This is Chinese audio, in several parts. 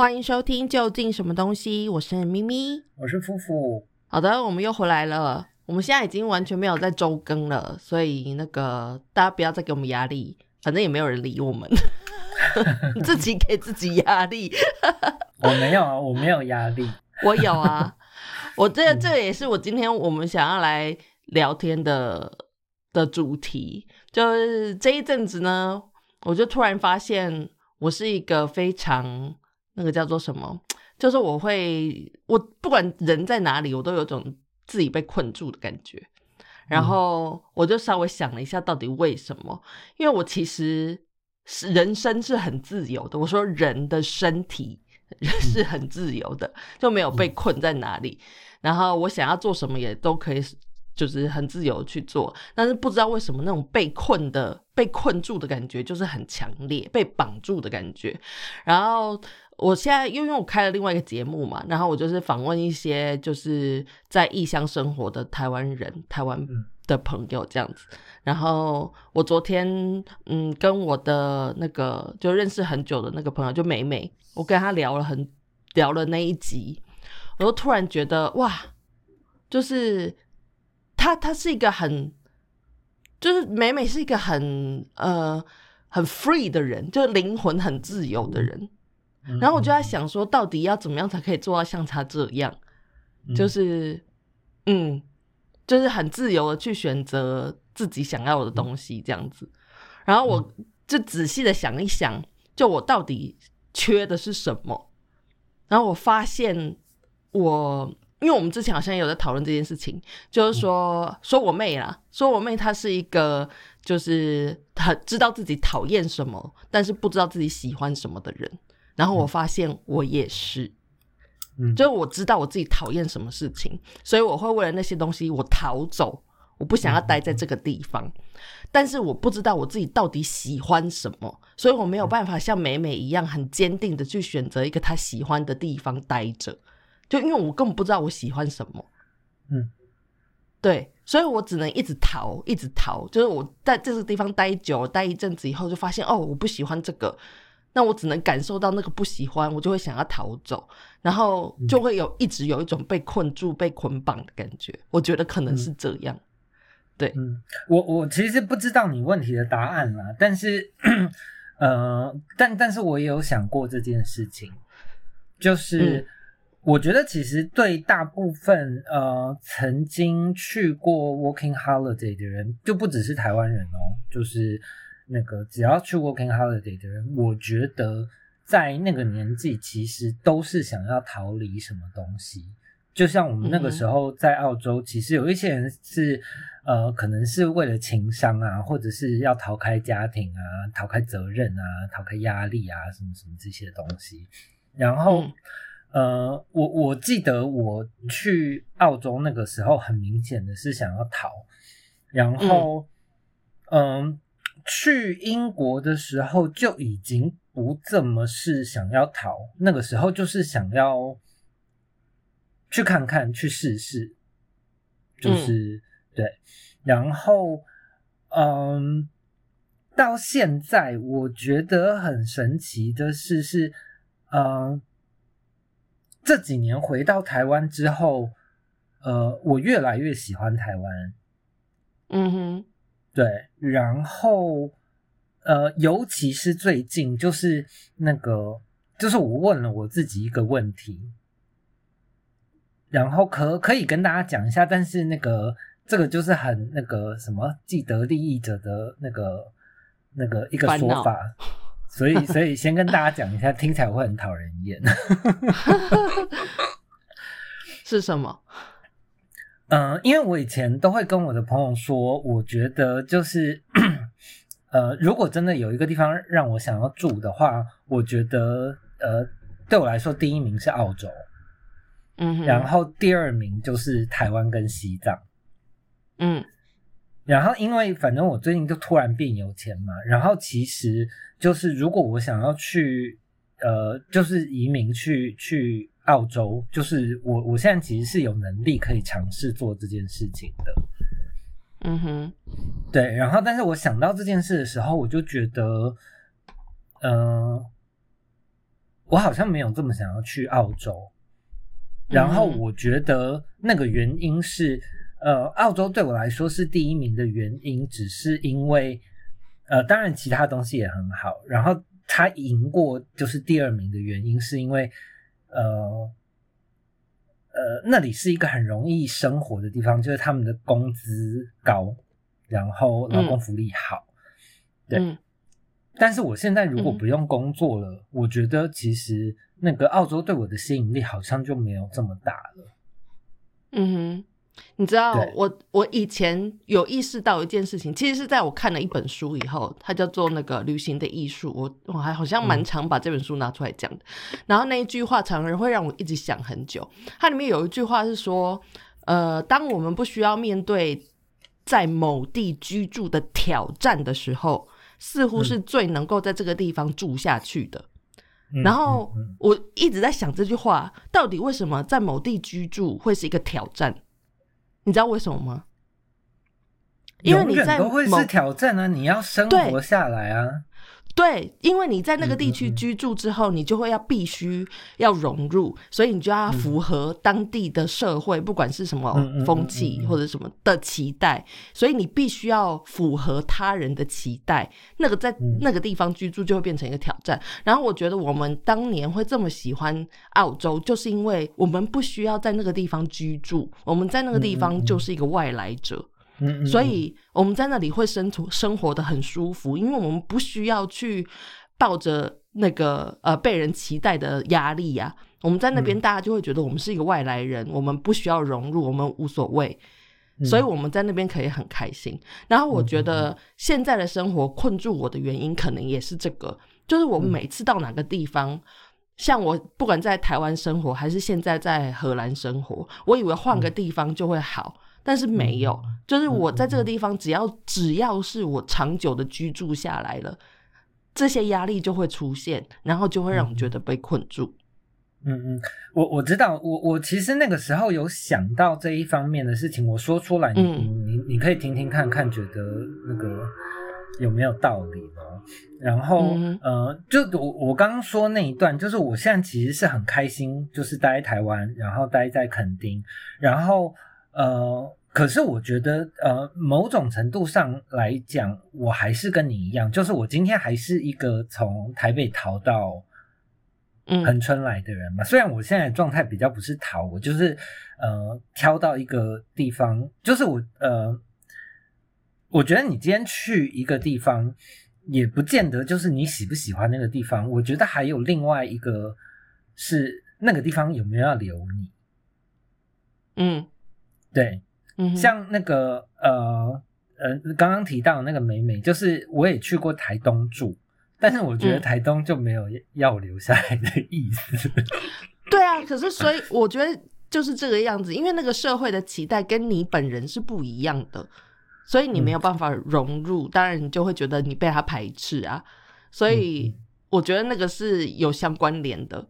欢迎收听《究竟什么东西》，我是咪咪，我是夫妇。好的，我们又回来了。我们现在已经完全没有在周更了，所以那个大家不要再给我们压力，反正也没有人理我们，自己给自己压力。我没有啊，我没有压力。我有啊，我这这也是我今天我们想要来聊天的的主题，就是这一阵子呢，我就突然发现我是一个非常那个叫做什么，就是我会我不管人在哪里，我都有种。自己被困住的感觉，然后我就稍微想了一下，到底为什么？因为我其实是人生是很自由的。我说人的身体是很自由的，就没有被困在哪里。然后我想要做什么也都可以，就是很自由去做。但是不知道为什么那种被困的、被困住的感觉就是很强烈，被绑住的感觉。然后。我现在又因为我开了另外一个节目嘛，然后我就是访问一些就是在异乡生活的台湾人、台湾的朋友这样子。然后我昨天嗯跟我的那个就认识很久的那个朋友就美美，我跟她聊了很聊了那一集，我就突然觉得哇，就是她她是一个很就是美美是一个很呃很 free 的人，就是灵魂很自由的人。然后我就在想说，到底要怎么样才可以做到像他这样，就是，嗯，就是很自由的去选择自己想要的东西这样子。然后我就仔细的想一想，就我到底缺的是什么。然后我发现，我因为我们之前好像也有在讨论这件事情，就是说说我妹啦，说我妹她是一个就是很知道自己讨厌什么，但是不知道自己喜欢什么的人。然后我发现我也是，嗯，就是我知道我自己讨厌什么事情，所以我会为了那些东西我逃走，我不想要待在这个地方。但是我不知道我自己到底喜欢什么，所以我没有办法像美美一样很坚定的去选择一个她喜欢的地方待着，就因为我根本不知道我喜欢什么，嗯，对，所以我只能一直逃，一直逃。就是我在这个地方待久，待一阵子以后，就发现哦，我不喜欢这个。那我只能感受到那个不喜欢，我就会想要逃走，然后就会有一直有一种被困住、被捆绑的感觉。我觉得可能是这样。对，嗯，我我其实不知道你问题的答案啦，但是，呃，但但是我也有想过这件事情，就是我觉得其实对大部分呃曾经去过 Working Holiday 的人，就不只是台湾人哦，就是。那个只要去 working holiday 的人，我觉得在那个年纪其实都是想要逃离什么东西。就像我们那个时候在澳洲，其实有一些人是呃，可能是为了情商啊，或者是要逃开家庭啊，逃开责任啊，逃开压力啊，什么什么这些东西。然后呃，我我记得我去澳洲那个时候，很明显的是想要逃。然后嗯。去英国的时候就已经不这么是想要逃，那个时候就是想要去看看、去试试，就是对。然后，嗯，到现在我觉得很神奇的是，是嗯，这几年回到台湾之后，呃，我越来越喜欢台湾。嗯哼。对，然后，呃，尤其是最近，就是那个，就是我问了我自己一个问题，然后可可以跟大家讲一下，但是那个这个就是很那个什么既得利益者的那个那个一个说法，所以所以先跟大家讲一下，听起来会很讨人厌，是什么？嗯，因为我以前都会跟我的朋友说，我觉得就是，呃，如果真的有一个地方让我想要住的话，我觉得，呃，对我来说，第一名是澳洲，嗯，然后第二名就是台湾跟西藏，嗯，然后因为反正我最近就突然变有钱嘛，然后其实就是如果我想要去，呃，就是移民去去。澳洲就是我，我现在其实是有能力可以尝试做这件事情的。嗯哼，对。然后，但是我想到这件事的时候，我就觉得，嗯，我好像没有这么想要去澳洲。然后嗯我觉得那个原因是，呃，澳洲对我来说是第一名的原因，只是因为，呃，当然其他东西也很好。然后他赢过就是第二名的原因，是因为，呃，呃，那里是一个很容易生活的地方，就是他们的工资高，然后劳工福利好。对嗯但是我现在如果嗯不用工作了，我觉得其实那个澳洲对我的吸引力好像就没有这么大了。嗯哼，你知道我我以前有意识到一件事情，其实是在我看了一本书以后，它叫做那个旅行的艺术。我我还好像蛮嗯常把这本书拿出来讲的。然后那一句话常常会让我一直想很久。它里面有一句话是说，呃，当我们不需要面对在某地居住的挑战的时候，似乎是最能够在这个地方住下去的。嗯然后我一直在想这句话，到底为什么在某地居住会是一个挑战？你知道为什么吗？因为永远你在某都会是挑战啊！你要生活下来啊。对，因为你在那个地区居住之后，你就会要必须要融入，所以你就要符合当地的社会，不管是什么风气或者什么的期待，所以你必须要符合他人的期待。那个在嗯那个地方居住就会变成一个挑战。然后我觉得我们当年会这么喜欢澳洲，就是因为我们不需要在那个地方居住，我们在那个地方就是一个外来者。嗯嗯，所以我们在那里会生活生活的很舒服，因为我们不需要去抱着那个呃被人期待的压力呀、我们在那边嗯。大家就会觉得我们是一个外来人，我们不需要融入，我们无所谓。嗯。所以我们在那边可以很开心。然后我觉得现在的生活困住我的原因，可能也是这个，就是我每次到哪个地方，像我不管在台湾生活，还是现在在荷兰生活，我以为换个地方就会好，但是没有。就是我在这个地方，只要只要是我长久的居住下来了，这些压力就会出现，然后就会让我觉得被困住。嗯嗯，我我知道，我我其实那个时候有想到这一方面的事情，我说出来，你、嗯你你你可以听听看看，觉得那个有没有道理咯。然后、嗯呃，就我我刚刚说那一段，就是我现在其实是很开心，就是待在台湾，然后待在垦丁，然后呃，可是我觉得呃，某种程度上来讲，我还是跟你一样，就是我今天还是一个从台北逃到。嗯恒春来的人嘛，虽然我现在状态比较不是逃，我就是呃挑到一个地方，就是我呃，我觉得你今天去一个地方，也不见得就是你喜不喜欢那个地方，我觉得还有另外一个是那个地方有没有要留你，嗯对，嗯，像那个呃呃刚刚提到那个美美，就是我也去过台东住。但是我觉得嗯台东就没有要留下来的意思。对啊，可是所以我觉得就是这个样子，因为那个社会的期待跟你本人是不一样的，所以你没有办法融入，当然你就会觉得你被他排斥啊。所以我觉得那个是有相关联的。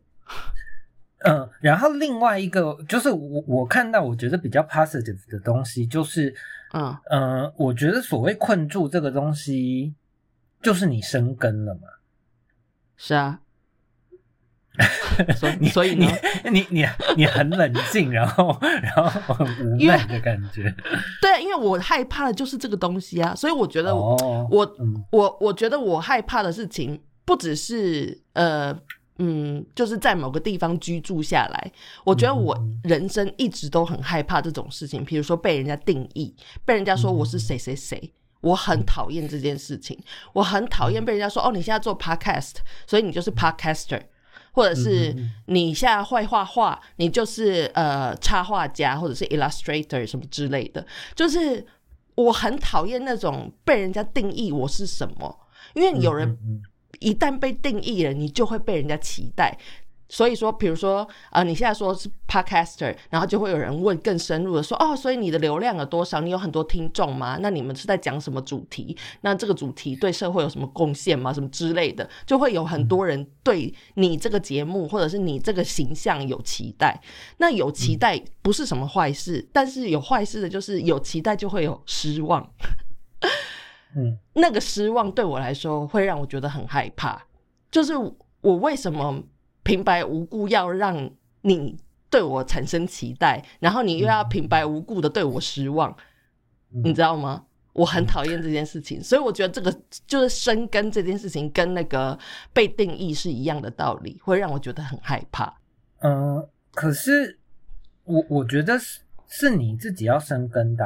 嗯，然后另外一个就是我我看到我觉得比较 positive 的东西，就是嗯嗯，我觉得所谓困住这个东西，就是你生根了嘛。是啊，所以你所以呢，你你你很冷静，然后然后很 无奈的感觉。对，因为我害怕的就是这个东西啊，所以我觉得我、哦，我嗯我我觉得我害怕的事情不只是呃嗯，就是在某个地方居住下来。我觉得我人生一直都很害怕这种事情，比如说被人家定义，被人家说我是谁谁谁。我很讨厌这件事情，我很讨厌被人家说哦，你现在做 podcast，所以你就是 podcaster，或者是你现在会画画，你就是呃插画家或者是 illustrator 什么之类的，就是我很讨厌那种被人家定义我是什么，因为有人一旦被定义了，你就会被人家期待。所以说，比如说，呃，你现在说是 podcaster，然后就会有人问更深入的说，哦，所以你的流量有多少？你有很多听众吗？那你们是在讲什么主题？那这个主题对社会有什么贡献吗？什么之类的，就会有很多人对你这个节目或者是你这个形象有期待。那有期待不是什么坏事，但是有坏事的就是有期待就会有失望。嗯那个失望对我来说会让我觉得很害怕，就是我为什么平白无故要让你对我产生期待，然后你又要平白无故的对我失望，你知道吗？我很讨厌这件事情，所以我觉得这个就是生根这件事情跟那个被定义是一样的道理，会让我觉得很害怕。嗯，可是我我觉得是是你自己要生根的。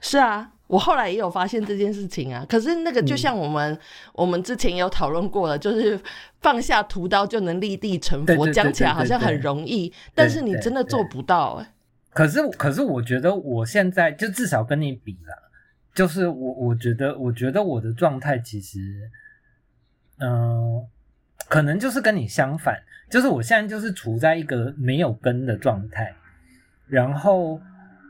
是啊，我后来也有发现这件事情啊。可是那个就像我们我们之前有讨论过了，就是放下屠刀就能立地成佛，讲起来好像很容易，但是你真的做不到哎。可是可是我觉得我现在就至少跟你比了。就是我，我觉得，我觉得我的状态其实，嗯，可能就是跟你相反，就是我现在就是处在一个没有根的状态，然后，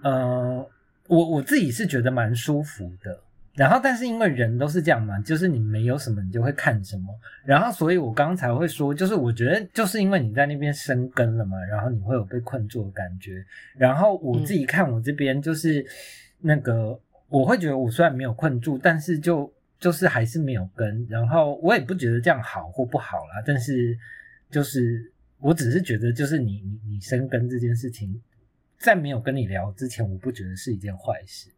呃，我我自己是觉得蛮舒服的，然后，但是因为人都是这样嘛，就是你没有什么，你就会看什么，然后，所以我刚才会说，就是我觉得就是因为你在那边生根了嘛，然后你会有被困住的感觉，然后我自己看我这边就是那个。我会觉得我虽然没有困住，但是就就是还是没有根，然后我也不觉得这样好或不好啦。但是就是我只是觉得，就是你你你生根这件事情，在没有跟你聊之前，我不觉得是一件坏事。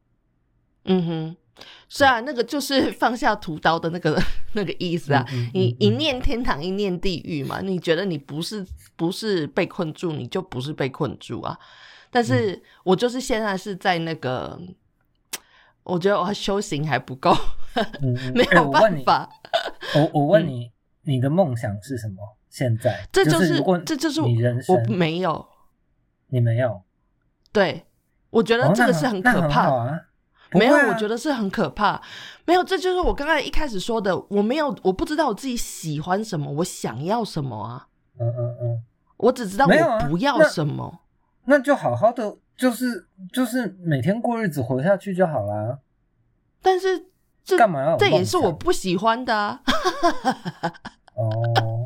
嗯哼，是啊，那个就是 放下屠刀的那个那个意思啊。你一念天堂，一念地狱嘛。你觉得你不是不是被困住，你就不是被困住啊。但是我就是现在是在那个。我觉得我修行还不够，没有办法。我我问你，你的梦想是什么？现在这就是这就是你人生，我没有，你没有。对，我觉得这个是很可怕啊。没有，我觉得是很可怕。没有，这就是我刚才一开始说的，我没有，我不知道我自己喜欢什么，我想要什么啊。嗯嗯嗯，我只知道我不要什么。那就好好的。就是就是每天过日子活下去就好啦。但是这干嘛要？这也是我不喜欢的。哦，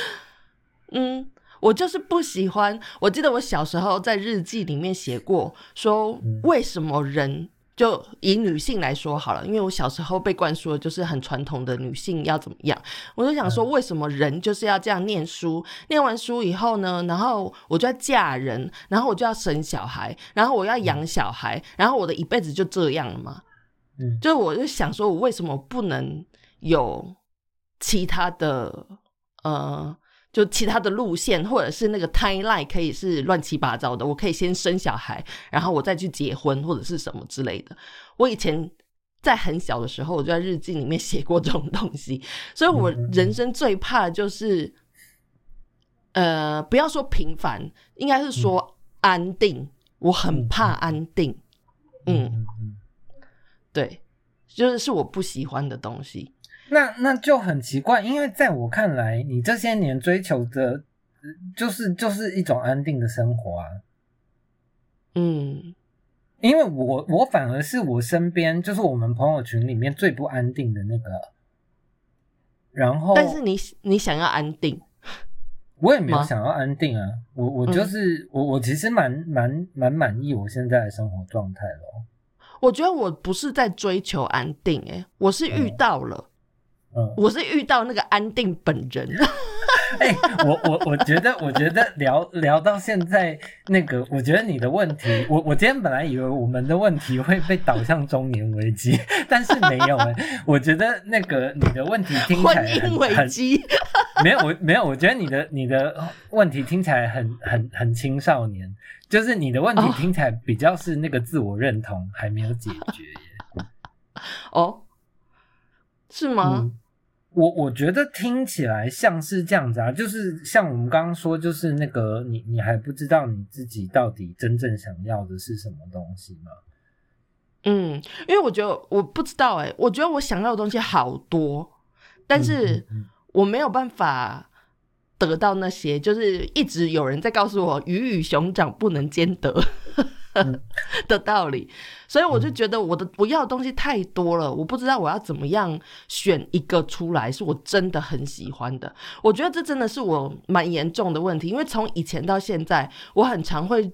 嗯，我就是不喜欢。我记得我小时候在日记里面写过，说为什么人。就以女性来说好了，因为我小时候被灌输的就是很传统的女性要怎么样，我就想说，为什么人就是要这样念书？念完书以后呢，然后我就要嫁人，然后我就要生小孩，然后我要养小孩，然后我的一辈子就这样了嘛？嗯，就我就想说，我为什么不能有其他的呃？就其他的路线，或者是那个 timeline 可以是乱七八糟的。我可以先生小孩，然后我再去结婚，或者是什么之类的。我以前在很小的时候，我就在日记里面写过这种东西。所以我人生最怕的就是，呃，不要说平凡，应该是说安定。我很怕安定。嗯，对，就是是我不喜欢的东西。那那就很奇怪，因为在我看来，你这些年追求的，就是就是一种安定的生活啊。嗯，因为我我反而是我身边就是我们朋友群里面最不安定的那个。然后，但是你你想要安定，我也没有想要安定啊。我我就是我我其实蛮蛮蛮满意我现在的生活状态咯。我觉得我不是在追求安定，诶，我是遇到了。我是遇到那个安定本人。哎，我我我觉得，我觉得聊聊到现在，那个，我觉得你的问题，我我今天本来以为我们的问题会被导向中年危机，但是没有哎。我觉得那个你的问题听起来很危机，没有我没有，我觉得你的你的问题听起来很很很青少年，就是你的问题听起来比较是那个自我认同还没有解决耶。哦，是吗？我我觉得听起来像是这样子啊，就是像我们刚刚说，就是那个你你还不知道你自己到底真正想要的是什么东西吗？嗯，因为我觉得我不知道哎，我觉得我想要的东西好多，但是我没有办法得到那些，就是一直有人在告诉我鱼与熊掌不能兼得。的道理，所以我就觉得我的我要的东西太多了，我不知道我要怎么样选一个出来是我真的很喜欢的。我觉得这真的是我蛮严重的问题，因为从以前到现在，我很常会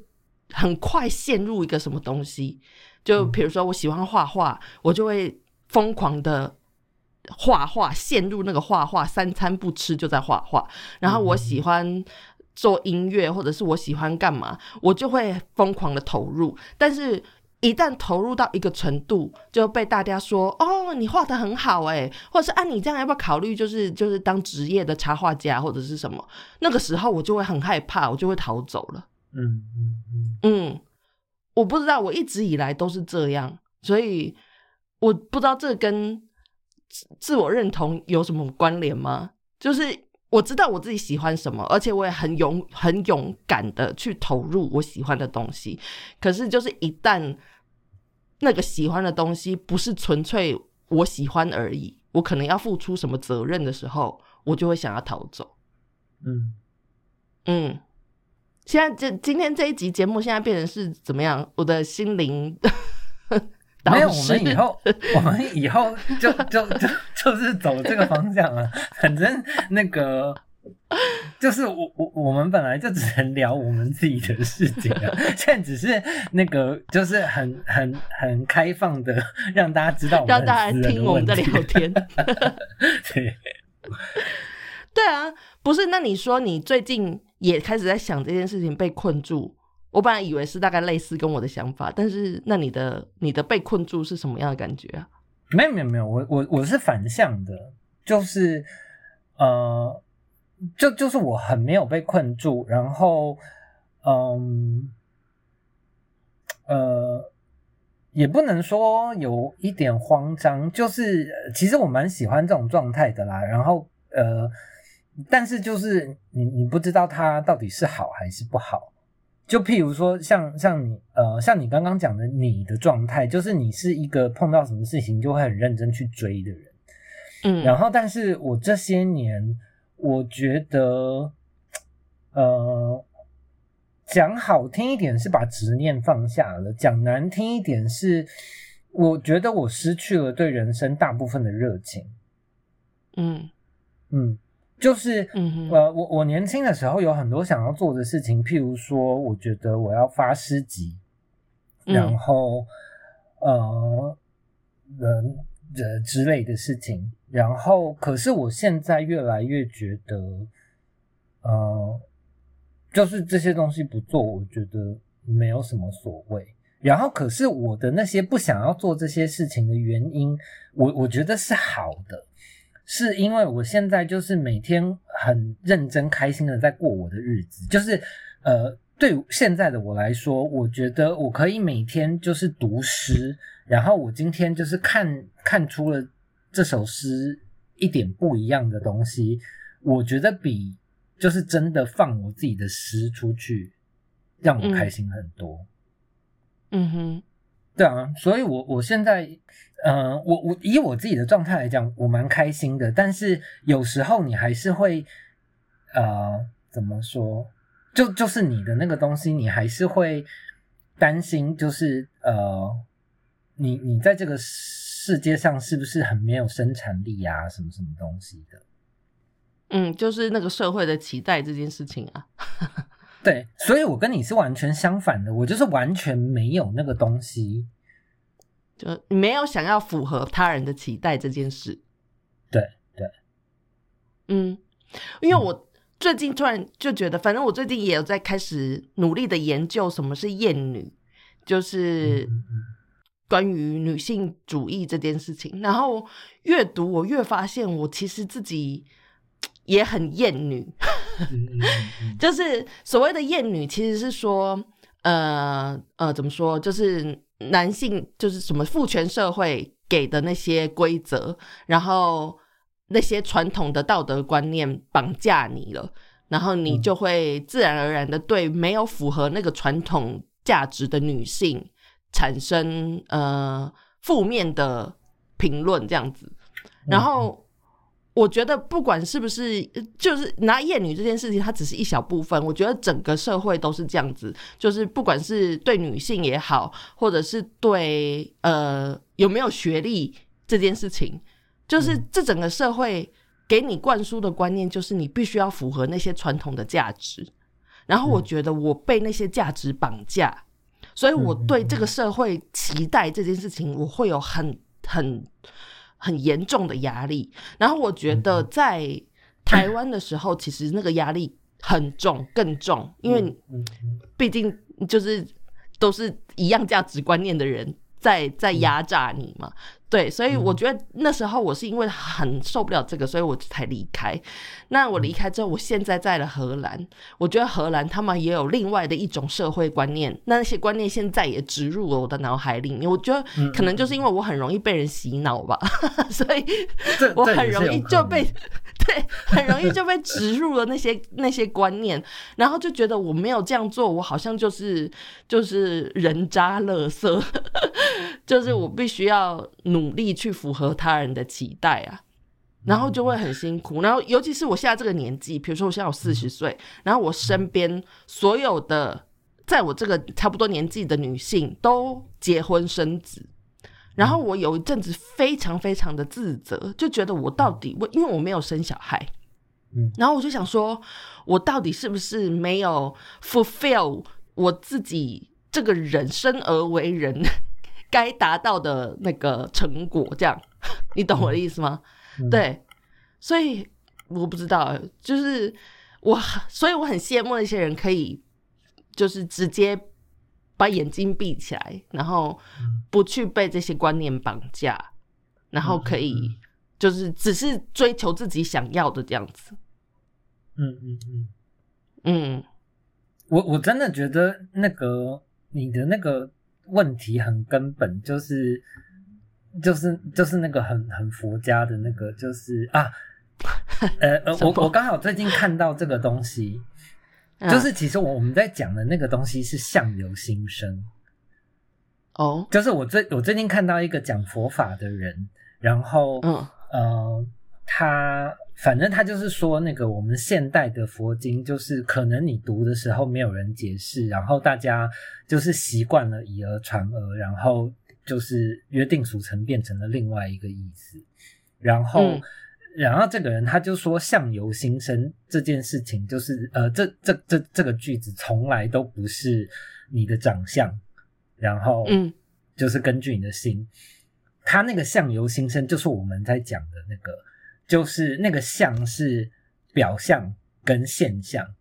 很快陷入一个什么东西，就比如说我喜欢画画，我就会疯狂的画画，陷入那个画画，三餐不吃就在画画。然后我喜欢做音乐，或者是我喜欢干嘛，我就会疯狂的投入。但是，一旦投入到一个程度，就被大家说：“哦，你画的很好哎，或者是啊，你这样要不要考虑，就是就是当职业的插画家或者是什么？”那个时候我就会很害怕，我就会逃走了。嗯嗯嗯嗯，我不知道，我一直以来都是这样，所以我不知道这跟自我认同有什么关联吗？就是我知道我自己喜欢什么，而且我也很勇很勇敢的去投入我喜欢的东西。可是，就是一旦那个喜欢的东西不是纯粹我喜欢而已，我可能要付出什么责任的时候，我就会想要逃走。嗯嗯。现在这今天这一集节目现在变成是怎么样？我的心灵没有，我们以后我们以后就 就就就是走这个方向了。反正那个就是我我我们本来就只能聊我们自己的事情啊，现在只是那个就是很很很开放的让大家知道，让大家听我们在聊天。对对啊，不是？那你说你最近？也开始在想这件事情被困住，我本来以为是大概类似跟我的想法，但是那你的你的被困住是什么样的感觉啊？没有没有没有，我我我是反向的，就是呃，就就是我很没有被困住，然后嗯呃，也不能说有一点慌张，就是其实我蛮喜欢这种状态的啦，然后呃。但是就是你你不知道它到底是好还是不好，就譬如说像像你呃像你刚刚讲的你的状态，就是你是一个碰到什么事情就会很认真去追的人，嗯，然后但是我这些年我觉得，呃，讲好听一点是把执念放下了，讲难听一点是我觉得我失去了对人生大部分的热情，嗯。嗯。就是，呃，我我年轻的时候有很多想要做的事情，譬如说，我觉得我要发诗集，然后，呃，人呃之类的事情，然后，可是我现在越来越觉得，呃，就是这些东西不做，我觉得没有什么所谓。然后，可是我的那些不想要做这些事情的原因，我我觉得是好的。是因为我现在就是每天很认真、开心的在过我的日子，就是呃，对现在的我来说，我觉得我可以每天就是读诗，然后我今天就是看看出了这首诗一点不一样的东西，我觉得比就是真的放我自己的诗出去让我开心很多。嗯哼。对啊，所以，我我现在，呃，我我以我自己的状态来讲，我蛮开心的。但是有时候你还是会，呃，怎么说？就就是你的那个东西，你还是会担心，就是呃，你你在这个世界上是不是很没有生产力啊？什么什么东西的？嗯，就是那个社会的期待这件事情啊。对，所以我跟你是完全相反的，我就是完全没有那个东西，就没有想要符合他人的期待这件事。对对，嗯，因为我最近突然就觉得，反正我最近也有在开始努力的研究什么是厌女，就是关于女性主义这件事情。然后越读，我越发现我其实自己也很厌女。就是所谓的厌女，其实是说，呃呃，怎么说？就是男性，就是什么父权社会给的那些规则，然后那些传统的道德观念绑架你了，然后你就会自然而然的对没有符合那个传统价值的女性产生呃负面的评论，这样子，然后。我觉得不管是不是，就是拿厌女这件事情，它只是一小部分。我觉得整个社会都是这样子，就是不管是对女性也好，或者是对呃有没有学历这件事情，就是这整个社会给你灌输的观念，就是你必须要符合那些传统的价值。然后我觉得我被那些价值绑架，所以我对这个社会期待这件事情，我会有很很。很严重的压力。然后我觉得在台湾的时候，其实那个压力很重，更重，因为毕竟就是都是一样价值观念的人在在压榨你嘛。对，所以我觉得那时候我是因为很受不了这个，所以我才离开。那我离开之后，我现在在了荷兰，我觉得荷兰他们也有另外的一种社会观念，那些观念现在也植入了我的脑海里面。我觉得可能就是因为我很容易被人洗脑吧，所以我很容易就被 对，很容易就被植入了那些那些观念，然后就觉得我没有这样做，我好像就是就是人渣垃圾，就是我必须要努力去符合他人的期待啊。然后就会很辛苦，然后尤其是我现在这个年纪，比如说我现在有四十岁，然后我身边所有的在我这个差不多年纪的女性都结婚生子，然后我有一阵子非常非常的自责，就觉得我到底我因为我没有生小孩，嗯。然后我就想说，我到底是不是没有 fulfill 我自己这个人生而为人该达到的那个成果？这样，你懂我的意思吗？嗯对，所以我不知道，就是我，所以我很羡慕那些人可以，就是直接把眼睛闭起来，然后不去被这些观念绑架，然后可以就是只是追求自己想要的这样子。嗯嗯嗯，嗯我我真的觉得那个你的那个问题很根本，就是就是就是那个很很佛家的那个，就是啊，呃呃，我我刚好最近看到这个东西，嗯。就是其实我我们在讲的那个东西是相由心生，哦，就是我最我最近看到一个讲佛法的人，然后嗯。呃，他反正他就是说，那个我们现代的佛经，就是可能你读的时候没有人解释，然后大家就是习惯了以讹传讹，然后就是约定俗成变成了另外一个意思，然后。嗯。然后这个人他就说“相由心生”这件事情，就是呃，这这这这个句子从来都不是你的长相，然后嗯。就是根据你的心，他那个相由心生，就是我们在讲的那个，就是那个像是表象跟现象，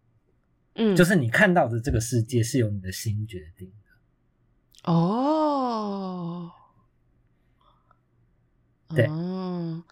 嗯，就是你看到的这个世界是由你的心决定的。哦，对哦，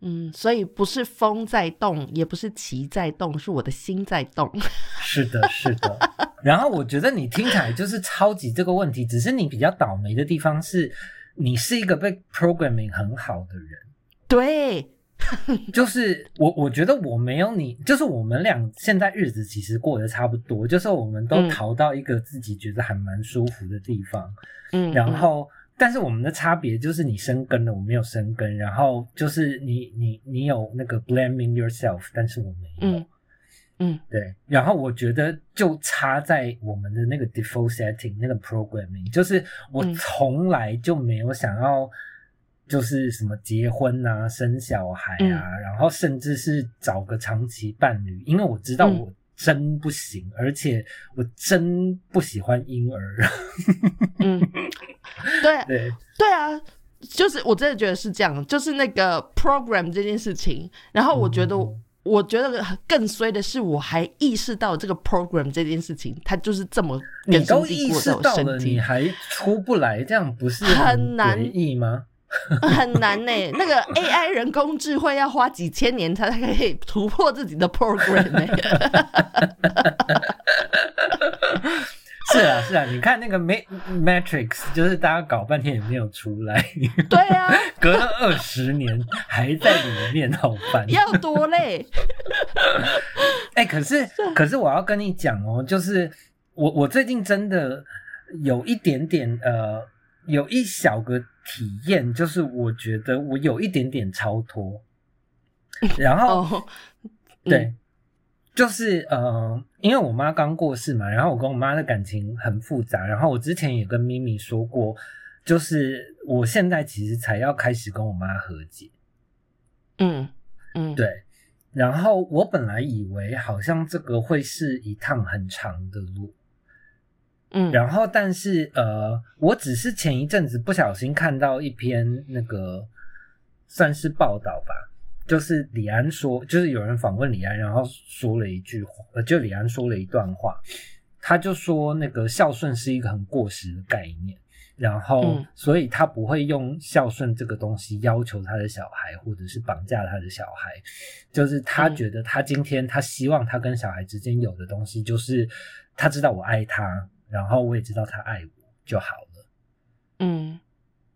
嗯，所以不是风在动，也不是旗在动，是我的心在动。是的，是的。然后我觉得你听起来就是超级这个问题，只是你比较倒霉的地方是，你是一个被 programming 很好的人。对，就是我，我觉得我没有你，就是我们俩现在日子其实过得差不多，就是我们都嗯。逃到一个自己觉得还蛮舒服的地方，嗯，然后，但是我们的差别就是你生根了，我没有生根，然后就是你你你有那个 blaming yourself，但是我没有，嗯嗯。对，然后我觉得就差在我们的那个 default setting 那个 programming，就是我嗯。从来就没有想要。就是什么结婚啊、生小孩啊，嗯。然后甚至是找个长期伴侣，因为我知道嗯。我真不行，而且我真不喜欢婴儿。嗯，对。对，对啊，就是我真的觉得是这样，就是那个 program 这件事情，然后我觉得。嗯。我觉得更衰的是，我还意识到这个 program 这件事情，它就是这么你都意识到了，你，还出不来，这样不是很难。诡异吗？很难呢、那个 AI 人工智慧要花几千年才可以突破自己的 program 呢、是啊，是啊，你看那个 Ma- Matrix，就是大家搞半天也没有出来，对啊，隔了二十年还在里面，好烦。要多累？哎、可是。可是我要跟你讲哦，就是我我最近真的有一点点呃，有一小个体验，就是我觉得我有一点点超脱，然后。哦，对，就是呃，因为我妈刚过世嘛，然后我跟我妈的感情很复杂，然后我之前也跟咪咪说过，就是我现在其实才要开始跟我妈和解，嗯嗯，对，然后我本来以为好像这个会是一趟很长的路，嗯，然后但是呃，我只是前一阵子不小心看到一篇那个算是报道吧，就是李安说，就是有人访问李安，然后说了一句话，呃，就李安说了一段话，他就说那个孝顺是一个很过时的概念。然后，所以他不会用孝顺这个东西要求他的小孩，或者是绑架他的小孩。就是他觉得，他今天他希望他跟小孩之间有的东西，就是他知道我爱他，然后我也知道他爱我就好了。嗯，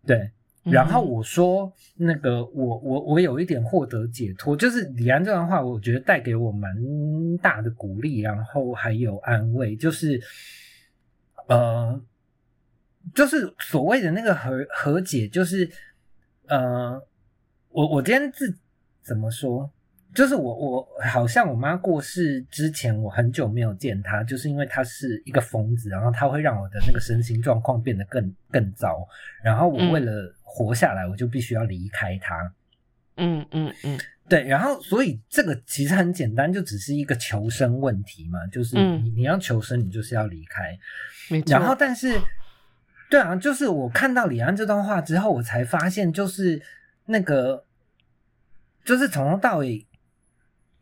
对。然后我说，那个我我我有一点获得解脱，就是李安这段话，我觉得带给我蛮大的鼓励，然后还有安慰，就是呃。就是所谓的那个和和解，就是呃，我我今天自怎么说？就是我我好像我妈过世之前，我很久没有见她，就是因为她是一个疯子，然后她会让我的那个身心状况变得更更糟，然后我为了活下来，我就必须要离开她。嗯嗯嗯，对，然后所以这个其实很简单，就只是一个求生问题嘛，就是你你要求生，你就是要离开。然后但是。对啊，就是我看到李安这段话之后，我才发现，就是那个，就是从头到尾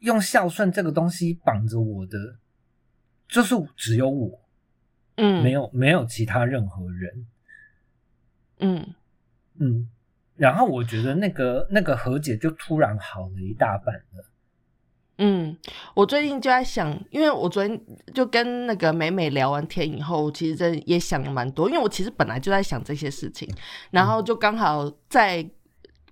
用孝顺这个东西绑着我的，就是只有我，嗯，没有没有其他任何人，嗯嗯，然后我觉得那个那个和解就突然好了一大半了。嗯，我最近就在想，因为我昨天就跟那个美美聊完天以后，其实真也想了蛮多，因为我其实本来就在想这些事情，然后就刚好在。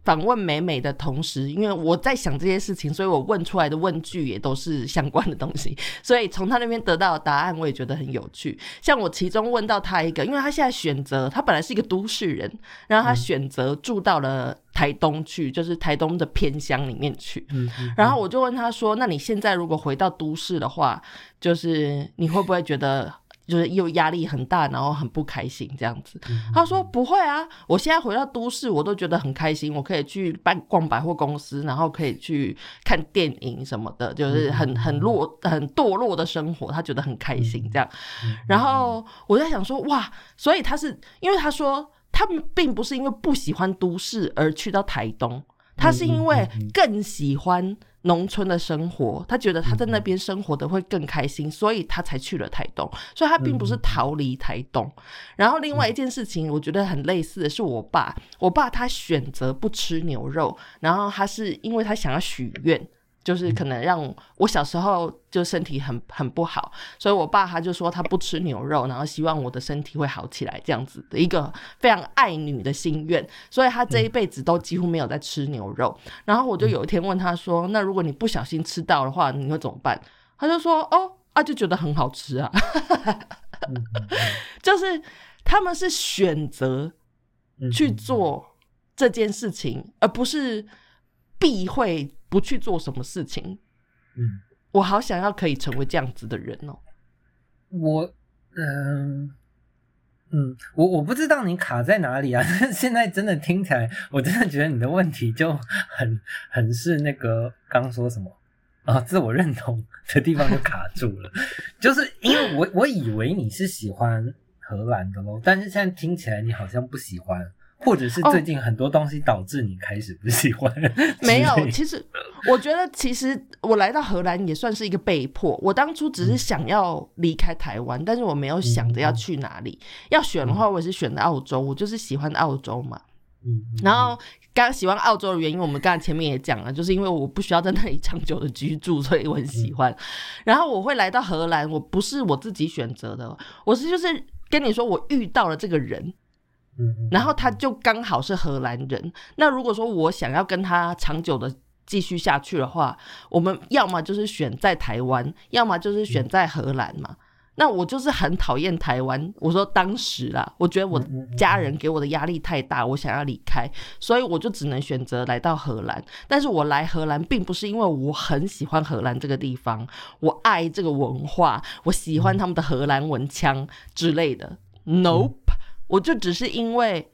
访问美美的同时，因为我在想这些事情，所以我问出来的问句也都是相关的东西，所以从他那边得到的答案，我也觉得很有趣。像我其中问到他一个，因为他现在选择，他本来是一个都市人，然后他选择住到了台东去，就是台东的偏乡里面去。然后我就问他说：“那你现在如果回到都市的话，就是你会不会觉得？”就是又压力很大，然后很不开心这样子。他说不会啊，我现在回到都市，我都觉得很开心。我可以去办逛百货公司，然后可以去看电影什么的，就是很很落很堕落的生活，他觉得很开心这样。然后我在想说，哇，所以他是因为他说他们并不是因为不喜欢都市而去到台东，他是因为更喜欢。农村的生活，他觉得他在那边生活的会更开心，所以他才去了台东。所以他并不是逃离台东。然后另外一件事情，我觉得很类似的是，我爸，我爸他选择不吃牛肉，然后他是因为他想要许愿。就是可能让我小时候就身体很很不好，所以我爸他就说他不吃牛肉，然后希望我的身体会好起来，这样子的一个非常爱女的心愿，所以他这一辈子都几乎没有在吃牛肉。然后我就有一天问他说：“那如果你不小心吃到的话，你会怎么办？”他就说：“哦啊，就觉得很好吃啊。” 就是他们是选择去做这件事情，而不是避讳。不去做什么事情，嗯，我好想要可以成为这样子的人哦。我，嗯，嗯，我我不知道你卡在哪里啊。现在真的听起来，我真的觉得你的问题就很很是那个刚说什么啊，自我认同的地方就卡住了。就是因为我我以为你是喜欢荷兰的喽，但是现在听起来你好像不喜欢。或者是最近很多东西导致你开始不喜欢？没有，其实我觉得，其实我来到荷兰也算是一个被迫。我当初只是想要离开台湾，但是我没有想着要去哪里。要选的话，我也是选的澳洲。我就是喜欢澳洲嘛。嗯。然后，刚喜欢澳洲的原因，我们刚才前面也讲了，就是因为我不需要在那里长久的居住，所以我很喜欢。然后我会来到荷兰，我不是我自己选择的，我是就是跟你说，我遇到了这个人。然后他就刚好是荷兰人。那如果说我想要跟他长久的继续下去的话，我们要么就是选在台湾，要么就是选在荷兰嘛。那我就是很讨厌台湾。我说当时啦，我觉得我家人给我的压力太大，我想要离开，所以我就只能选择来到荷兰。但是我来荷兰并不是因为我很喜欢荷兰这个地方，我爱这个文化，我喜欢他们的荷兰文腔之类的。Nope。我就只是因为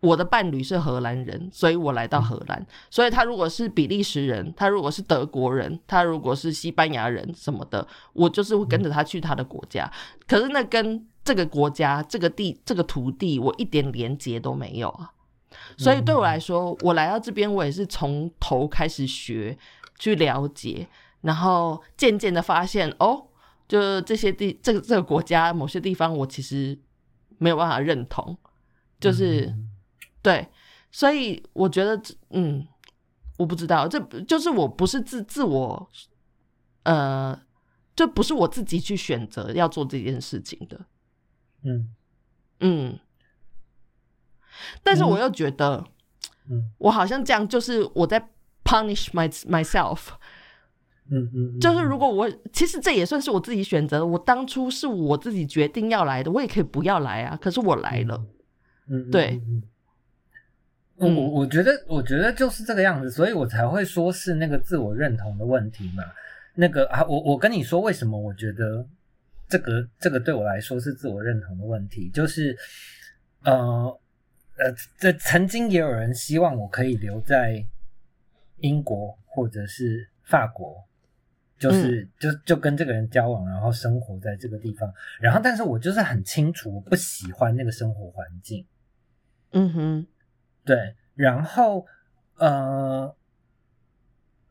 我的伴侣是荷兰人，所以我来到荷兰。所以他如果是比利时人，他如果是德国人，他如果是西班牙人什么的，我就是会跟着他去他的国家。可是那跟这个国家、这个地、这个土地，我一点连接都没有啊。所以对我来说，我来到这边，我也是从头开始学，去了解，然后渐渐的发现，哦，就这些地，这个这个国家某些地方，我其实没有办法认同，就是、嗯。对，所以我觉得，嗯，我不知道，这就是我不是自自我，呃，这不是我自己去选择要做这件事情的，嗯。嗯，但是我又觉得，嗯。我好像这样就是我在 punish my myself，嗯嗯，就是如果我其实这也算是我自己选择的，我当初是我自己决定要来的，我也可以不要来啊，可是我来了，嗯，对。我我觉得，我觉得就是这个样子，所以我才会说是那个自我认同的问题嘛。那个啊，我我跟你说，为什么我觉得这个这个对我来说是自我认同的问题，就是呃呃，这曾经也有人希望我可以留在英国或者是法国，就是、就就跟这个人交往，然后生活在这个地方，然后但是我就是很清楚，我不喜欢那个生活环境。嗯哼，对，然后呃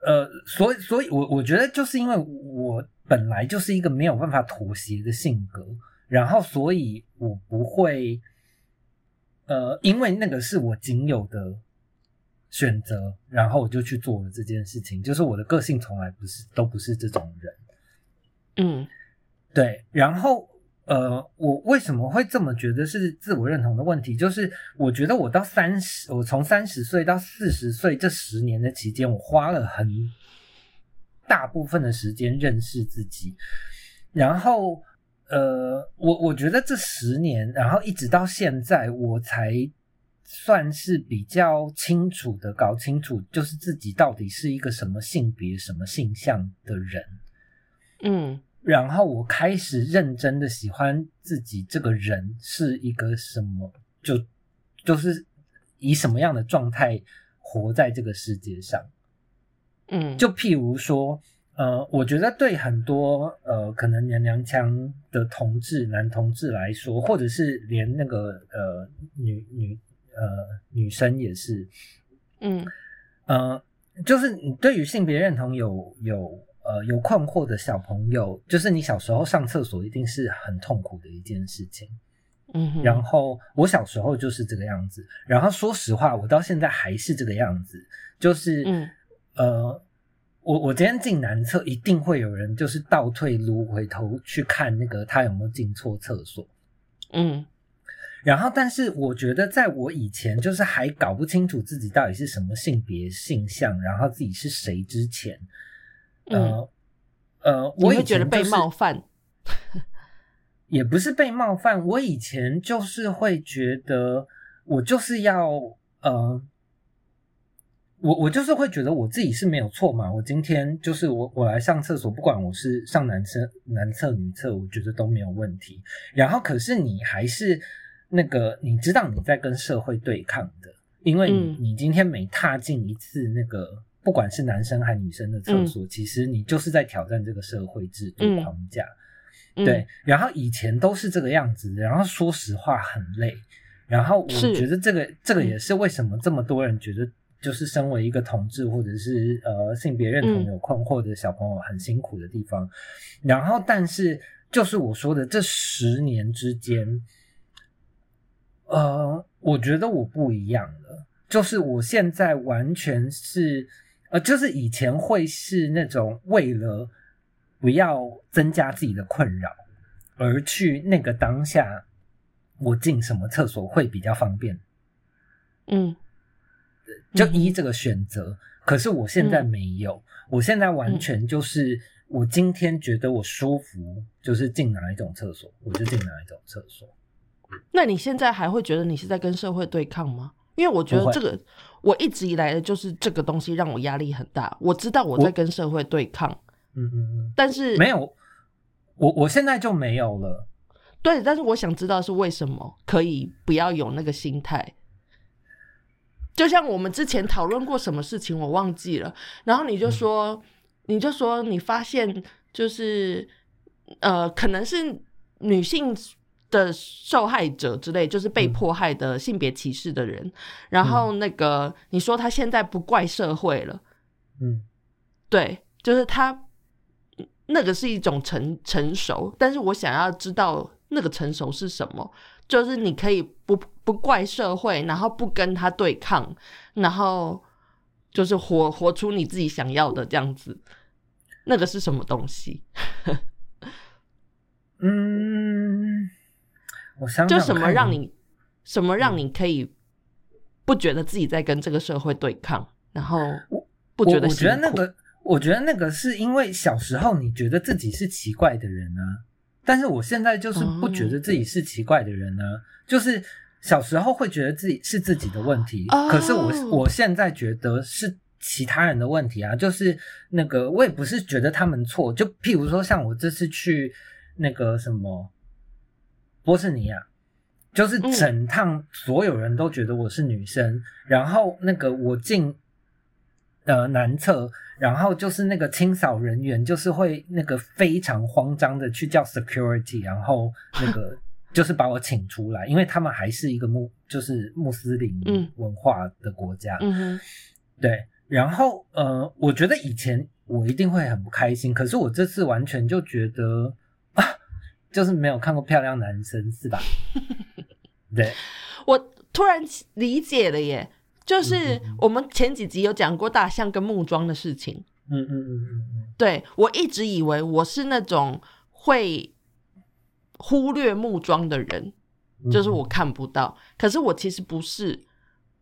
呃，所以所以我我觉得就是因为我本来就是一个没有办法妥协的性格，然后所以我不会呃，因为那个是我仅有的选择，然后我就去做了这件事情。就是我的个性从来不是都不是这种人。嗯对，然后呃，我为什么会这么觉得是自我认同的问题？就是我觉得我到三十，我从三十岁到四十岁这十年的期间，我花了很大部分的时间认识自己，然后呃，我我觉得这十年，然后一直到现在，我才算是比较清楚的搞清楚，就是自己到底是一个什么性别、什么性向的人。嗯然后我开始认真的喜欢自己这个人是一个什么，就就是以什么样的状态活在这个世界上。嗯，就譬如说，呃，我觉得对很多呃可能娘娘腔的同志男同志来说，或者是连那个呃女女呃女生也是，嗯呃，就是你对于性别认同有有呃有困惑的小朋友，就是你小时候上厕所一定是很痛苦的一件事情。嗯，然后我小时候就是这个样子，然后说实话，我到现在还是这个样子，就是嗯呃，我我今天进男厕，一定会有人就是倒退撸回头去看那个他有没有进错厕所。嗯然后，但是我觉得，在我以前就是还搞不清楚自己到底是什么性别、性向，然后自己是谁之前，呃、呃，我以嗯你会觉得被冒犯，也不是被冒犯，我以前就是会觉得我就是要呃，我我就是会觉得我自己是没有错嘛。我今天就是我我来上厕所，不管我是上男厕男厕女厕，我觉得都没有问题。然后可是你还是那个，你知道你在跟社会对抗的，因为你、嗯。你今天每踏进一次那个。不管是男生还女生的厕所，其实你就是在挑战这个社会制度嗯。框架。嗯。对，，然后以前都是这个样子，然后说实话很累，然后我是觉得这个。这个也是为什么这么多人觉得，就是身为一个同志或者是呃性别认同嗯。有困惑的小朋友很辛苦的地方。然后，但是就是我说的这十年之间，呃，我觉得我不一样了，就是我现在完全是。呃，就是以前会是那种为了不要增加自己的困扰，而去那个当下，我进什么厕所会比较方便，嗯就依这个选择。可是我现在嗯没有，我现在完全就是我今天觉得我舒服，就是进哪一种厕所，我就进哪一种厕所。那你现在还会觉得你是在跟社会对抗吗？因为我觉得这个，我一直以来的就是这个东西让我压力很大。我知道我在跟社会对抗，嗯嗯嗯，但是没有，我我现在就没有了。对，但是我想知道是为什么可以不要有那个心态。就像我们之前讨论过什么事情，我忘记了。然后你就说，你就说你发现就是呃，可能是女性的受害者之类，就是被迫害的性别歧视的人。然后那个你说他现在不怪社会了，嗯对，就是他那个是一种成成熟，但是我想要知道那个成熟是什么，就是你可以不不怪社会，然后不跟他对抗，然后就是活活出你自己想要的这样子，那个是什么东西？嗯，我想就什么让你什么让你可以不觉得自己在跟这个社会对抗，然后不觉得我我觉得那个，我觉得那个是因为小时候你觉得自己是奇怪的人啊，但是我现在就是不觉得自己是奇怪的人呢、就是小时候会觉得自己是自己的问题，哦可是我我现在觉得是其他人的问题啊，就是那个我也不是觉得他们错，就譬如说像我这次去那个什么波士尼亚。就是嗯。整趟所有人都觉得我是女生，然后那个我进呃男厕，然后就是那个清扫人员就是会那个非常慌张的去叫 security，然后那个 就是把我请出来，因为他们还是一个穆就是穆斯林嗯文化的国家，对，然后呃，我觉得以前我一定会很不开心，可是我这次完全就觉得啊，就是没有看过漂亮男生是吧？对，我突然理解了耶，就是我们前几集有讲过大象跟木桩的事情。嗯嗯嗯嗯嗯对我一直以为我是那种会忽略木桩的人，嗯，就是我看不到。可是我其实不是，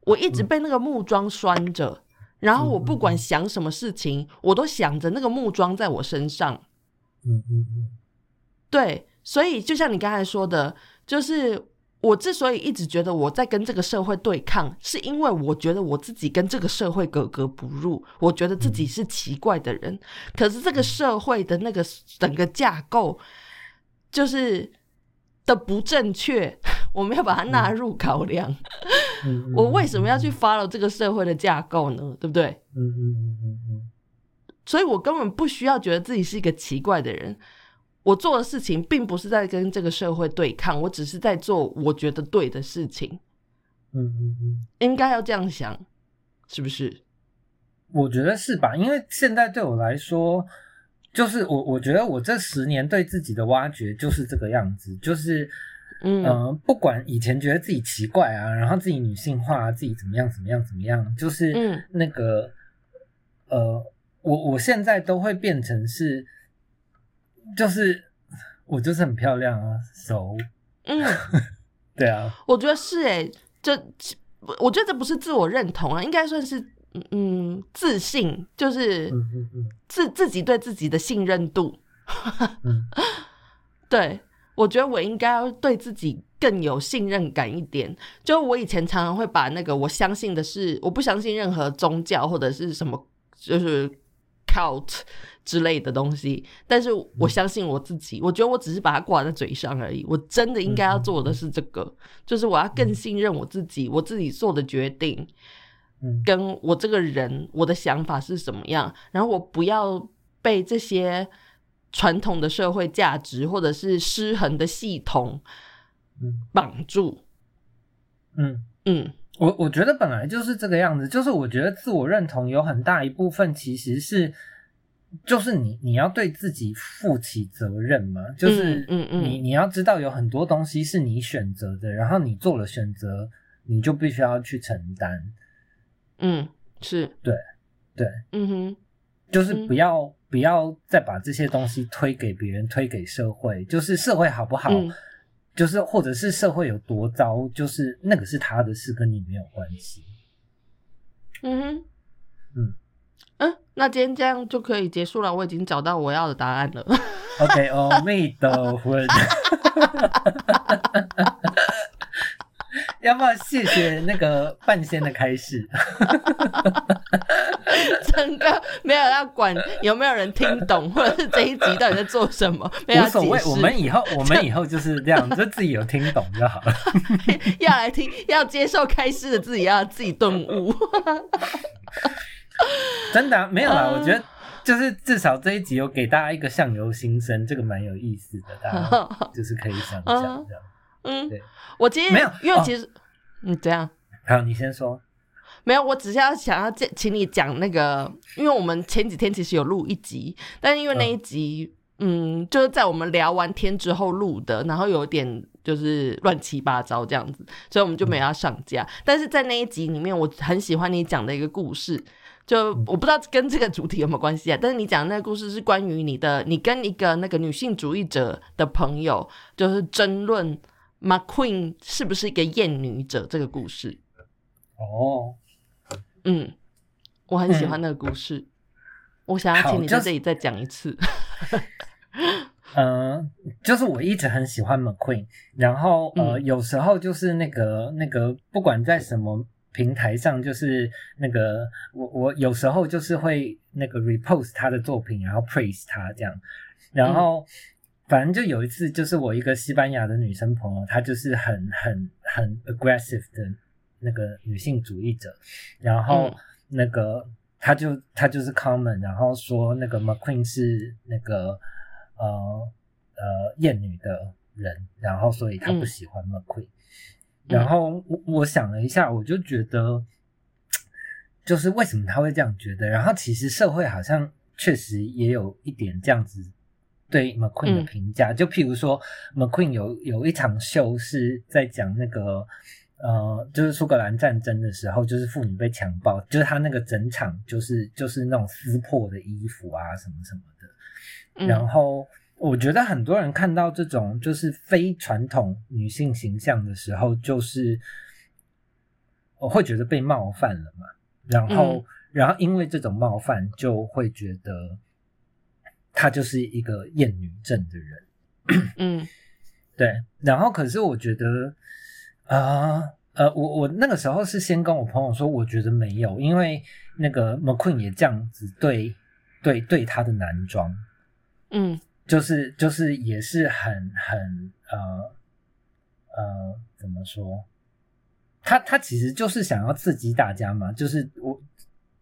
我一直被那个木桩拴着，然后我不管想什么事情，我都想着那个木桩在我身上。嗯嗯嗯对，所以就像你刚才说的，就是我之所以一直觉得我在跟这个社会对抗，是因为我觉得我自己跟这个社会格格不入，我觉得自己是奇怪的人。可是这个社会的那个整个架构，就是的不正确，我没有把它纳入考量。嗯，我为什么要去 follow 这个社会的架构呢？对不对？嗯？嗯嗯嗯嗯所以我根本不需要觉得自己是一个奇怪的人。我做的事情并不是在跟这个社会对抗，我只是在做我觉得对的事情，嗯嗯嗯，应该要这样想，是不是？我觉得是吧？因为现在对我来说，就是我我觉得我这十年对自己的挖掘就是这个样子，就是嗯呃，不管以前觉得自己奇怪啊，然后自己女性化、啊，自己怎么样怎么样怎么样，就是嗯那个呃，我我现在都会变成是，就是我就是很漂亮啊，so 嗯，对啊，我觉得是诶、这我觉得这不是自我认同啊，应该算是嗯自信，就是自自己对自己的信任度。嗯。对，我觉得我应该要对自己更有信任感一点。就我以前常常会把那个我相信的是，我不相信任何宗教或者是什么，就是 cult 之类的东西，但是我相信我自己。我觉得我只是把它挂在嘴上而已。我真的应该要做的是这个，就是我要更信任我自己，我自己做的决定。嗯跟我这个人，我的想法是什么样，然后我不要被这些传统的社会价值或者是失衡的系统嗯绑住。嗯。嗯我我觉得本来就是这个样子，就是我觉得自我认同有很大一部分其实是，就是你你要对自己负起责任嘛，就是嗯嗯。你你要知道有很多东西是你选择的，然后你做了选择，你就必须要去承担，嗯，是，对对，嗯哼，就是嗯。不要、不要再把这些东西推给别人，推给社会，就是社会好不好，嗯就是或者是社会有多糟，就是那个是他的事，跟你没有关系。嗯哼，嗯。嗯，那今天这样就可以结束了。我已经找到我要的答案了。OK，阿弥陀佛。要不要谢谢那个半仙的开始？整个没有要管有没有人听懂，或者是这一集到底在做什么，没有无所谓我们以后 我们以后就是这样，就自己有听懂就好了。要来听，要接受开示的自己要自己顿悟。真的啊、没有啦，嗯我觉得就是至少这一集有给大家一个相由心生，这个蛮有意思的，大家 就是可以想想这样。嗯对，我今天没有哦因为其实，嗯，怎样？好，你先说。没有，我只是要想要请请你讲那个，因为我们前几天其实有录一集，但因为那一集，嗯就是在我们聊完天之后录的，然后有点就是乱七八糟这样子，所以我们就没有要上架。但是在那一集里面，我很喜欢你讲的一个故事，就我不知道跟这个主题有没有关系啊，但是你讲的那个故事是关于你的，你跟一个那个女性主义者的朋友，就是争论 McQueen 是不是一个厌女者这个故事。哦，嗯，我很喜欢那个故事，我想要请你在这里再讲一次。嗯，就是我一直很喜欢 McQueen，然后呃，嗯有时候就是那个那个，不管在什么平台上，就是那个我我有时候就是会那个 repost 他的作品，然后 praise 他这样，然后、反正就有一次，就是我一个西班牙的女生朋友，她就是很很很 aggressive 的那个女性主义者，然后嗯。那个她就她就是 comment，然后说那个 McQueen 是那个呃呃厌女的人，然后所以她不嗯喜欢 McQueen，、然后我我想了一下，我就觉得。就是为什么他会这样觉得？然后其实社会好像确实也有一点这样子对 McQueen 的嗯评价，就譬如说 McQueen 有有一场秀是在讲那个呃，就是苏格兰战争的时候，就是妇女被强暴，就是他那个整场就是就是那种撕破的衣服啊什么什么的，嗯然后我觉得很多人看到这种就是非传统女性形象的时候，就是我会觉得被冒犯了嘛，然后、嗯。然后因为这种冒犯，就会觉得她就是一个厌女症的人。嗯。对，然后可是我觉得，啊呃我我那个时候是先跟我朋友说，我觉得没有，因为那个 McQueen 也这样子对对对他的男装，嗯就是就是也是很很呃呃怎么说？他他其实就是想要刺激大家嘛，就是我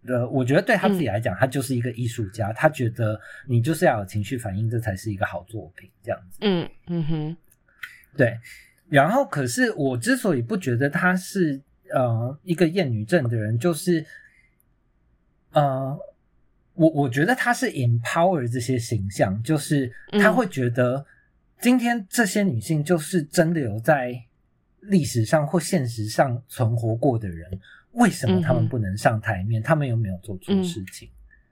呃，我觉得对他自己来讲，他就是一个艺术家，他觉得你就是要有情绪反应，这才是一个好作品，这样子。嗯嗯哼对，然后可是我之所以不觉得他是呃一个厌女症的人，就是呃，我我觉得他是 empower 这些形象，就是他嗯。会觉得今天这些女性就是真的有在历史上或现实上存活过的人，为什么他们不能上台面？他们有没有做错嗯事情？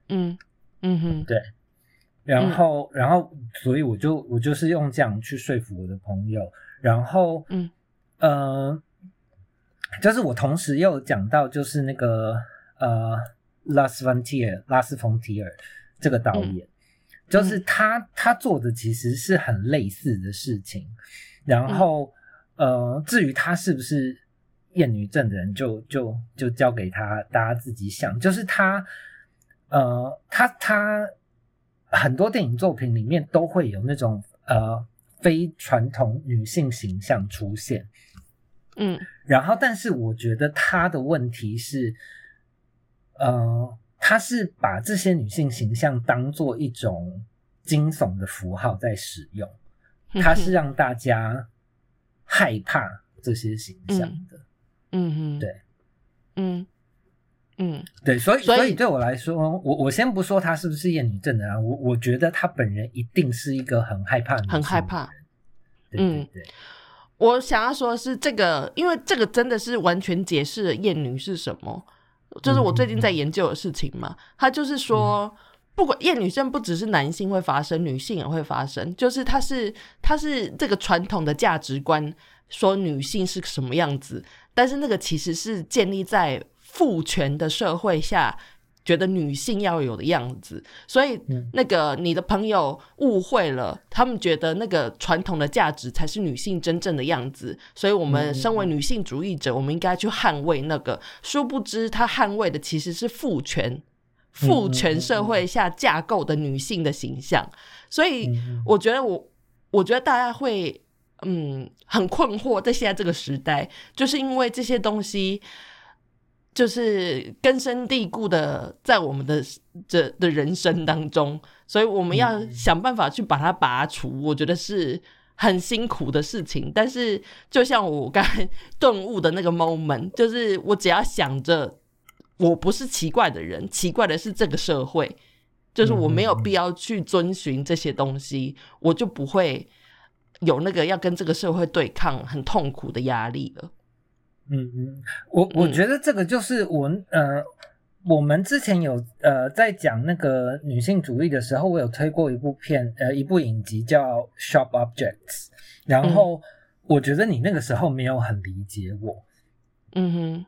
嗯嗯哼。对，然后，然后，所以我就我就是用这样去说服我的朋友，然后，嗯，呃，就是我同时又有讲到，就是那个呃，拉斯冯提尔，拉斯冯提尔这个导演，就是他他做的其实是很类似的事情，然后，呃，至于他是不是厌女症的人就，就就交给他大家自己想，就是他。呃，他他很多电影作品里面都会有那种呃非传统女性形象出现，嗯。然后但是我觉得他的问题是，呃，他是把这些女性形象当做一种惊悚的符号在使用，他是让大家害怕这些形象的，嗯哼。对。嗯嗯。对，所以所以对我来说，我我先不说他是不是厌女症的人，我我觉得他本人一定是一个很害怕的人，很害怕。对对嗯。对，我想要说的是这个，因为这个真的是完全解释了厌女是什么，就是我最近在研究的事情嘛。他就是说，不管厌女症不只是男性会发生，女性也会发生，就是它是它是这个传统的价值观说女性是什么样子，但是那个其实是建立在父权的社会下。觉得女性要有的样子，所以嗯那个你的朋友误会了，他们觉得那个传统的价值才是女性真正的样子，所以我们身为女性主义者，我们应该去捍卫那个。殊不知，他捍卫的其实是父权、父权社会下架构的女性的形象。所以，嗯我觉得我，我觉得大家会，嗯，很困惑，在现在这个时代，就是因为这些东西。就是根深蒂固的在我们的这的人生当中，所以我们要想办法去把它拔除。我觉得是很辛苦的事情。但是就像我刚才 顿悟的那个 moment，就是我只要想着我不是奇怪的人，奇怪的是这个社会，就是我没有必要去遵循这些东西，我就不会有那个要跟这个社会对抗很痛苦的压力了。嗯嗯，我我觉得这个就是我呃。我们之前有呃在讲那个女性主义的时候，我有推过一部片，呃，一部影集叫《Sharp Objects》，然后我觉得你那个时候没有很理解我，嗯哼，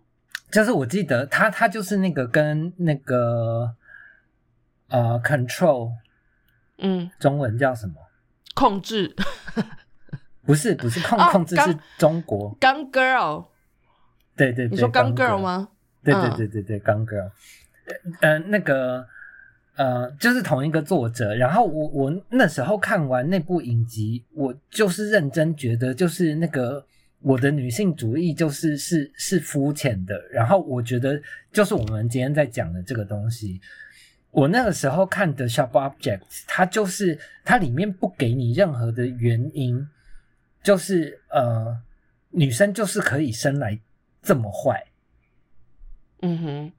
就是我记得他他就是那个跟那个呃 Control，嗯，中文叫什么？控制？不是不是控控制是中国 Gun Girl，对对，你说刚 Girl 吗？对对对对对，刚 girl，，呃，那个呃，就是同一个作者。然后我我那时候看完那部影集，我就是认真觉得，就是那个我的女性主义就是是是肤浅的。然后我觉得，就是我们今天在讲的这个东西，我那个时候看的《Sharp Objects》，它就是它里面不给你任何的原因，就是呃，女生就是可以生来这么坏。嗯哼，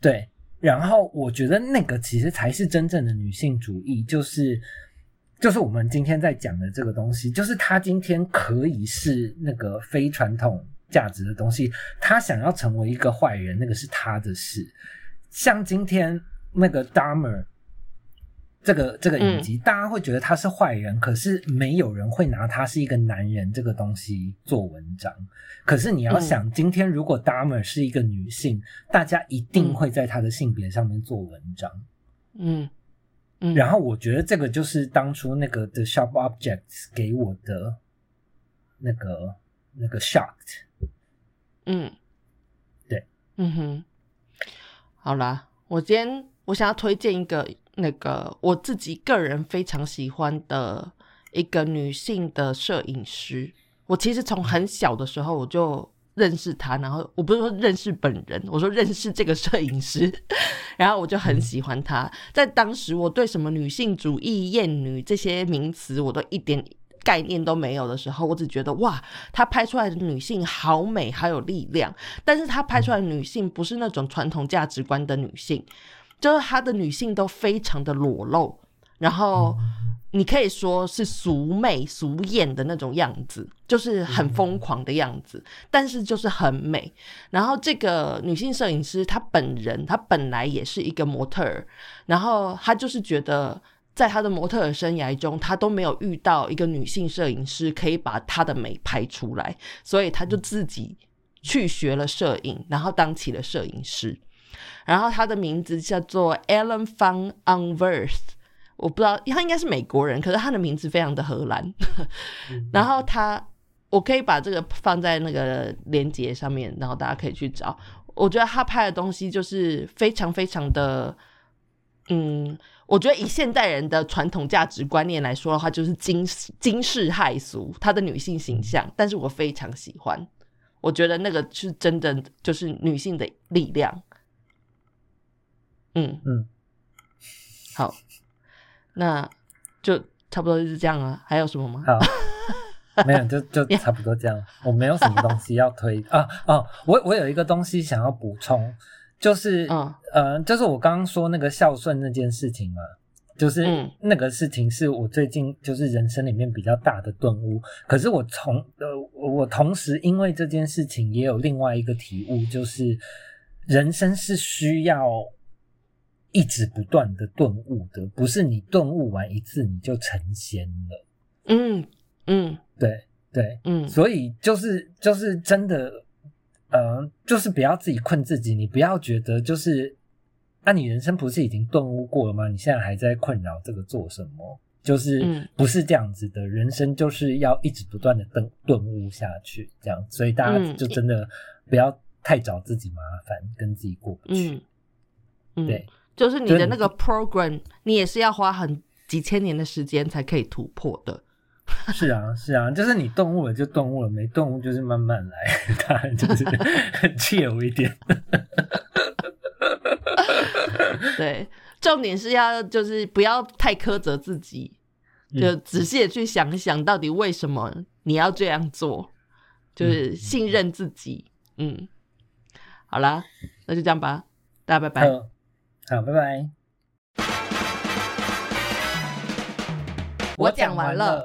对，然后我觉得那个其实才是真正的女性主义，就是就是我们今天在讲的这个东西，就是她今天可以是那个非传统价值的东西，她想要成为一个坏人，那个是她的事。像今天那个 Dahmer。这个这个影集，大家会觉得他是坏人，可是没有人会拿他是一个男人这个东西做文章。可是你要想，今天如果 Dahmer 是一个女性，大家一定会在她的性别上面做文章。嗯嗯。然后我觉得这个就是当初那个 The Sharp Objects 给我的那个那个 shocked。嗯，对，嗯哼。好啦，我今天我想要推荐一个。那个我自己个人非常喜欢的一个女性的摄影师，我其实从很小的时候我就认识她，然后我不是说认识本人，我说认识这个摄影师，然后我就很喜欢她。在当时，我对什么女性主义、艳女这些名词我都一点概念都没有的时候，我只觉得哇，她拍出来的女性好美，好有力量。但是她拍出来的女性不是那种传统价值观的女性。就是她的女性都非常的裸露，然后你可以说是俗媚俗艳的那种样子，就是很疯狂的样子，但是就是很美。然后这个女性摄影师她本人，她本来也是一个模特儿，然后她就是觉得在她的模特儿生涯中，她都没有遇到一个女性摄影师可以把她的美拍出来，所以她就自己去学了摄影，然后当起了摄影师。然后他的名字叫做 Alan van Unverth，我不知道他应该是美国人，可是他的名字非常的荷兰。然后他，我可以把这个放在那个链接上面，然后大家可以去找。我觉得他拍的东西就是非常非常的，嗯，我觉得以现代人的传统价值观念来说的话，就是惊惊世骇俗，他的女性形象。但是我非常喜欢，我觉得那个是真的，就是女性的力量。嗯嗯，好，那就差不多就是这样了。还有什么吗？好，没有，就就 差不多这样。我没有什么东西要推啊哦，我我有一个东西想要补充，就是嗯呃，就是我刚刚说那个孝顺那件事情嘛，就是那个事情是我最近就是人生里面比较大的顿悟。可是我从呃我同时因为这件事情也有另外一个体悟，就是人生是需要。一直不断的顿悟的，不是你顿悟完一次你就成仙了。嗯嗯，对对，嗯，所以就是就是真的，呃，就是不要自己困自己，你不要觉得就是，那你人生不是已经顿悟过了吗？你现在还在困扰这个做什么？就是不是这样子的，人生就是要一直不断的顿顿悟下去，这样，所以大家就真的不要太找自己麻烦，跟自己过不去。嗯，对。就是你的那个 program，你也是要花很几千年的时间才可以突破的。是啊，是啊，就是你动物了就动物了，没动物就是慢慢来，当然就是很 chill 一点。对，重点是要就是不要太苛责自己，就仔细的去想一想，到底为什么你要这样做，就是信任自己。嗯，好啦，那就这样吧，大家拜拜。好，拜拜。我讲完了。